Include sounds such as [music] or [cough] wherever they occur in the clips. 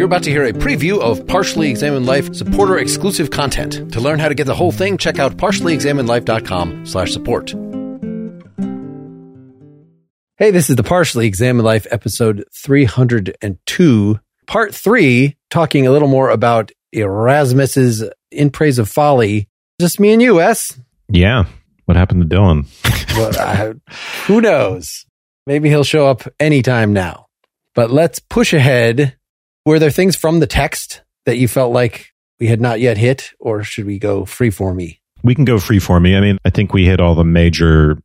You're about to hear a preview of Partially Examined Life supporter exclusive content. To learn how to get the whole thing, check out partiallyexaminedlife.com slash support. Hey, this is the Partially Examined Life episode 302, part three, talking a little more about Erasmus's In Praise of Folly. Just me and you, Wes. Yeah. What happened to Dylan? [laughs] well, I, who knows? Maybe he'll show up anytime now. But let's push ahead were there things from the text that you felt like we had not yet hit, or should we go free for me? We can go free for me. I mean, I think we hit all the major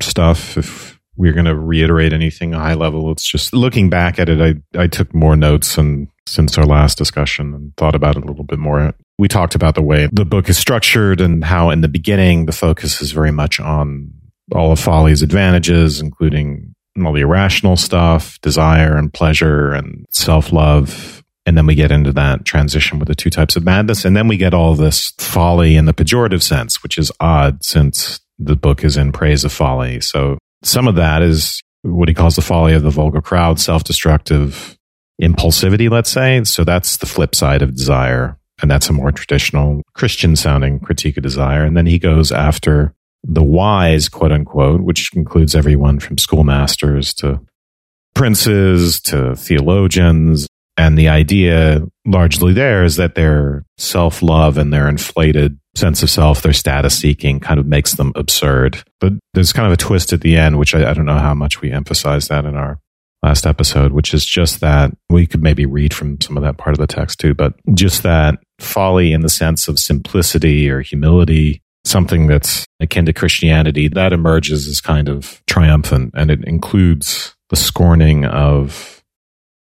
stuff. If we're going to reiterate anything high level, it's just looking back at it. I, I took more notes and since our last discussion and thought about it a little bit more. We talked about the way the book is structured and how in the beginning the focus is very much on all of folly's advantages, including all the irrational stuff, desire and pleasure and self love. And then we get into that transition with the two types of madness. And then we get all this folly in the pejorative sense, which is odd since the book is in praise of folly. So some of that is what he calls the folly of the vulgar crowd, self destructive impulsivity, let's say. So that's the flip side of desire. And that's a more traditional Christian sounding critique of desire. And then he goes after the wise, quote unquote, which includes everyone from schoolmasters to princes to theologians. And the idea largely there is that their self love and their inflated sense of self, their status seeking kind of makes them absurd. But there's kind of a twist at the end, which I, I don't know how much we emphasize that in our last episode, which is just that we could maybe read from some of that part of the text too, but just that folly in the sense of simplicity or humility something that's akin to Christianity, that emerges as kind of triumphant and it includes the scorning of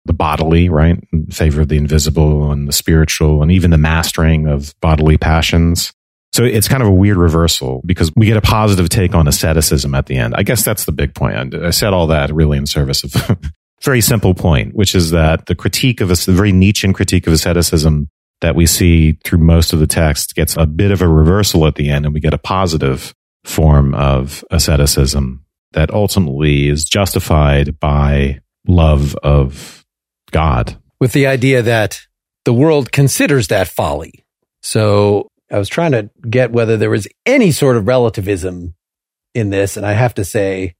the bodily, right? In favor of the invisible and the spiritual and even the mastering of bodily passions. So it's kind of a weird reversal because we get a positive take on asceticism at the end. I guess that's the big point. I said all that really in service of a [laughs] very simple point, which is that the critique of a very Nietzschean critique of asceticism that we see through most of the text gets a bit of a reversal at the end and we get a positive form of asceticism that ultimately is justified by love of God. With the idea that the world considers that folly. So I was trying to get whether there was any sort of relativism in this. And I have to say,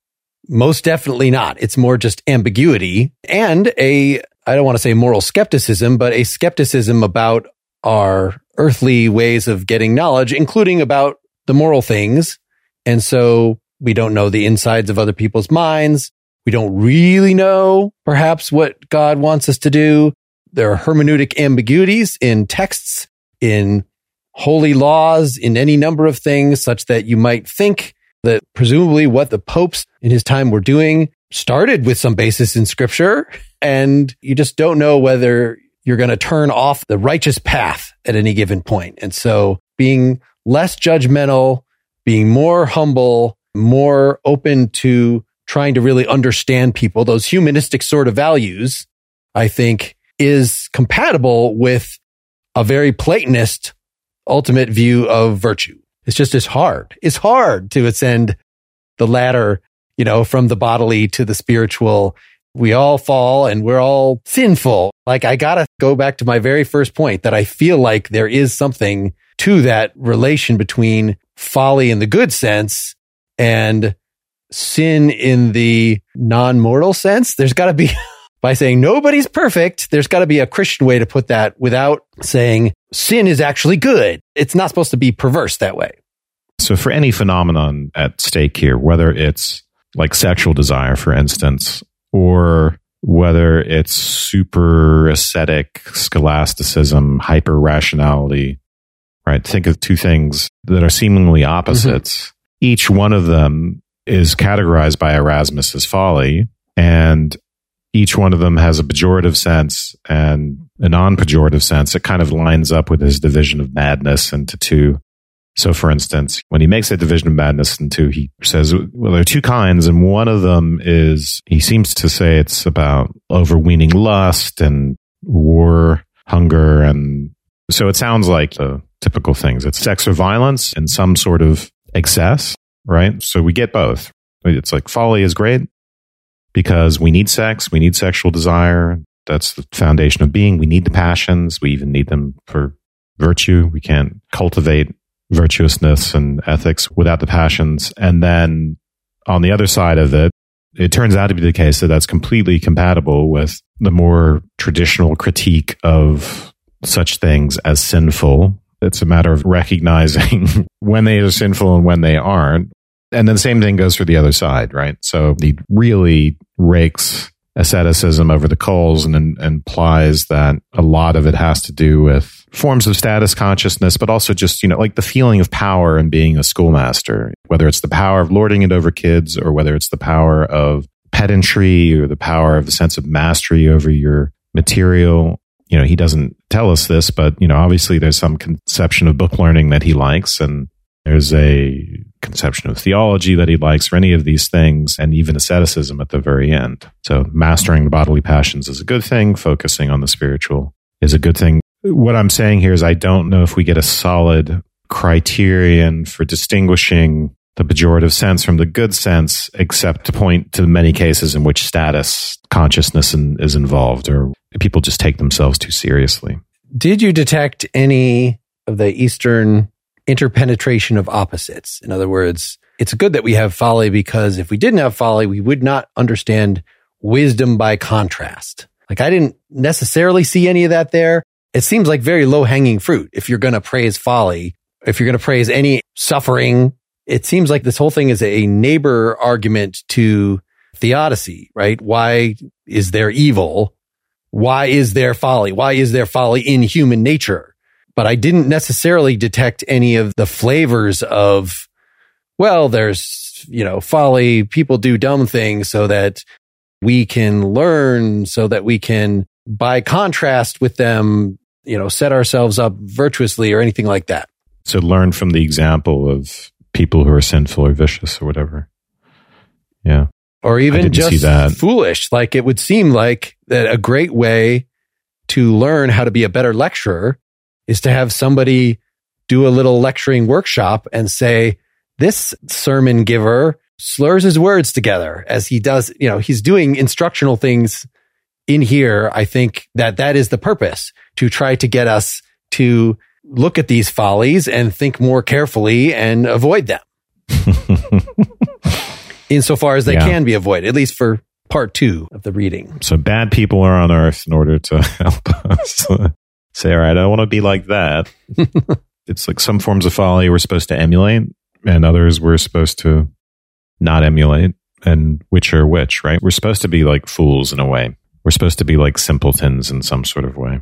most definitely not. It's more just ambiguity and a I don't want to say moral skepticism, but a skepticism about our earthly ways of getting knowledge, including about the moral things. And so we don't know the insides of other people's minds. We don't really know perhaps what God wants us to do. There are hermeneutic ambiguities in texts, in holy laws, in any number of things such that you might think that presumably what the popes in his time were doing started with some basis in scripture and you just don't know whether you're going to turn off the righteous path at any given point. And so being less judgmental, being more humble, more open to trying to really understand people, those humanistic sort of values, I think is compatible with a very Platonist ultimate view of virtue. It's just as hard. It's hard to ascend the ladder, you know, from the bodily to the spiritual we all fall and we're all sinful. Like I gotta go back to my very first point that I feel like there is something to that relation between folly in the good sense and sin in the non-mortal sense. There's gotta be, [laughs] by saying nobody's perfect, there's gotta be a Christian way to put that without saying sin is actually good. It's not supposed to be perverse that way. So for any phenomenon at stake here, whether it's like sexual desire, for instance, or whether it's super ascetic scholasticism, hyper rationality, right? Think of two things that are seemingly opposites. Mm-hmm. Each one of them is categorized by Erasmus as folly, and each one of them has a pejorative sense and a non pejorative sense. It kind of lines up with his division of madness into two so, for instance, when he makes that division of madness into, he says, well, there are two kinds, and one of them is he seems to say it's about overweening lust and war, hunger, and so it sounds like the typical things. It's sex or violence and some sort of excess, right? So we get both. It's like folly is great because we need sex, we need sexual desire, That's the foundation of being. We need the passions. We even need them for virtue. We can't cultivate virtuousness and ethics without the passions. And then on the other side of it, it turns out to be the case that that's completely compatible with the more traditional critique of such things as sinful. It's a matter of recognizing [laughs] when they are sinful and when they aren't. And then the same thing goes for the other side, right? So he really rakes asceticism over the coals and, and implies that a lot of it has to do with forms of status consciousness, but also just, you know, like the feeling of power and being a schoolmaster, whether it's the power of lording it over kids or whether it's the power of pedantry or the power of the sense of mastery over your material. You know, he doesn't tell us this, but, you know, obviously there's some conception of book learning that he likes and there's a conception of theology that he likes, or any of these things, and even asceticism at the very end. So, mastering the bodily passions is a good thing, focusing on the spiritual is a good thing. What I'm saying here is, I don't know if we get a solid criterion for distinguishing the pejorative sense from the good sense, except to point to the many cases in which status consciousness in, is involved, or people just take themselves too seriously. Did you detect any of the Eastern interpenetration of opposites. In other words, it's good that we have folly because if we didn't have folly, we would not understand wisdom by contrast. Like I didn't necessarily see any of that there. It seems like very low hanging fruit. If you're going to praise folly, if you're going to praise any suffering, it seems like this whole thing is a neighbor argument to theodicy, right? Why is there evil? Why is there folly? Why is there folly in human nature? But I didn't necessarily detect any of the flavors of, well, there's, you know, folly. People do dumb things so that we can learn, so that we can, by contrast with them, you know, set ourselves up virtuously or anything like that. So learn from the example of people who are sinful or vicious or whatever. Yeah. Or even just foolish. Like it would seem like that a great way to learn how to be a better lecturer is to have somebody do a little lecturing workshop and say, this sermon giver slurs his words together as he does, you know, he's doing instructional things in here. I think that that is the purpose to try to get us to look at these follies and think more carefully and avoid them. [laughs] insofar as they yeah. can be avoided, at least for part two of the reading. So bad people are on earth in order to [laughs] help us say, all right, I don't want to be like that. [laughs] it's like some forms of folly we're supposed to emulate and others we're supposed to not emulate. And which are which, right? We're supposed to be like fools in a way. We're supposed to be like simpletons in some sort of way.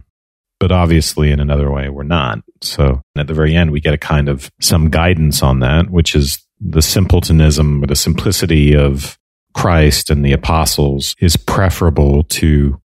But obviously, in another way, we're not. So at the very end, we get a kind of some guidance on that, which is the simpletonism or the simplicity of Christ and the apostles is preferable to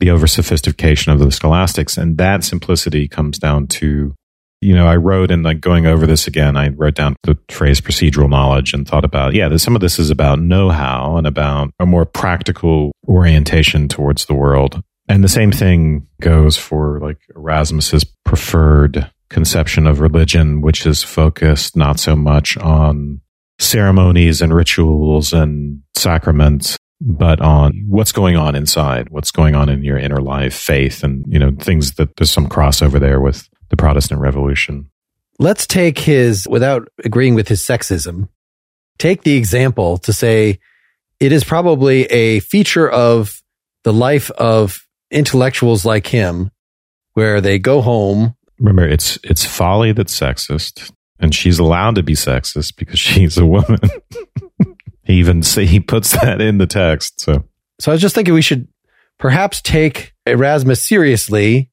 the over sophistication of the scholastics. And that simplicity comes down to, you know, I wrote and like going over this again, I wrote down the phrase procedural knowledge and thought about, yeah, some of this is about know how and about a more practical orientation towards the world. And the same thing goes for like Erasmus's preferred conception of religion, which is focused not so much on ceremonies and rituals and sacraments but on what's going on inside, what's going on in your inner life, faith, and you know things that there's some crossover there with the Protestant Revolution. Let's take his, without agreeing with his sexism, take the example to say it is probably a feature of the life of intellectuals like him, where they go home. Remember, it's it's folly that's sexist, and she's allowed to be sexist because [laughs] she's a woman. [laughs] He even say he puts [laughs] that in the text. So, so I was just thinking we should perhaps take Erasmus seriously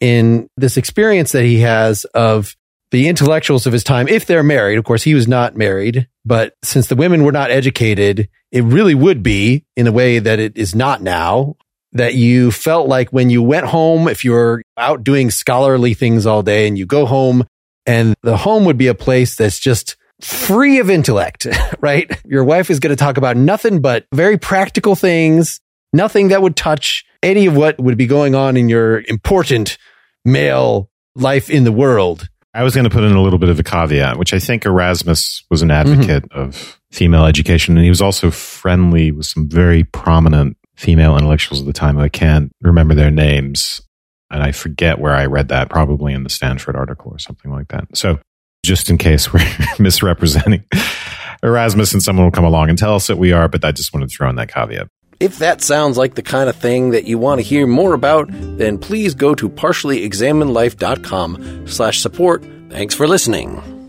in this experience that he has of the intellectuals of his time, if they're married. Of course, he was not married, but since the women were not educated, it really would be in a way that it is not now that you felt like when you went home, if you were out doing scholarly things all day and you go home and the home would be a place that's just free of intellect, [laughs] right? Your wife is going to talk about nothing but very practical things, nothing that would touch any of what would be going on in your important male life in the world. I was going to put in a little bit of a caveat, which I think Erasmus was an advocate mm-hmm. of female education. And he was also friendly with some very prominent female intellectuals at the time. I can't remember their names. And I forget where I read that, probably in the Stanford article or something like that. So just in case we're [laughs] misrepresenting Erasmus and someone will come along and tell us that we are, but I just wanted to throw in that caveat. If that sounds like the kind of thing that you want to hear more about, then please go to partiallyexaminedlife.com slash support. Thanks for listening.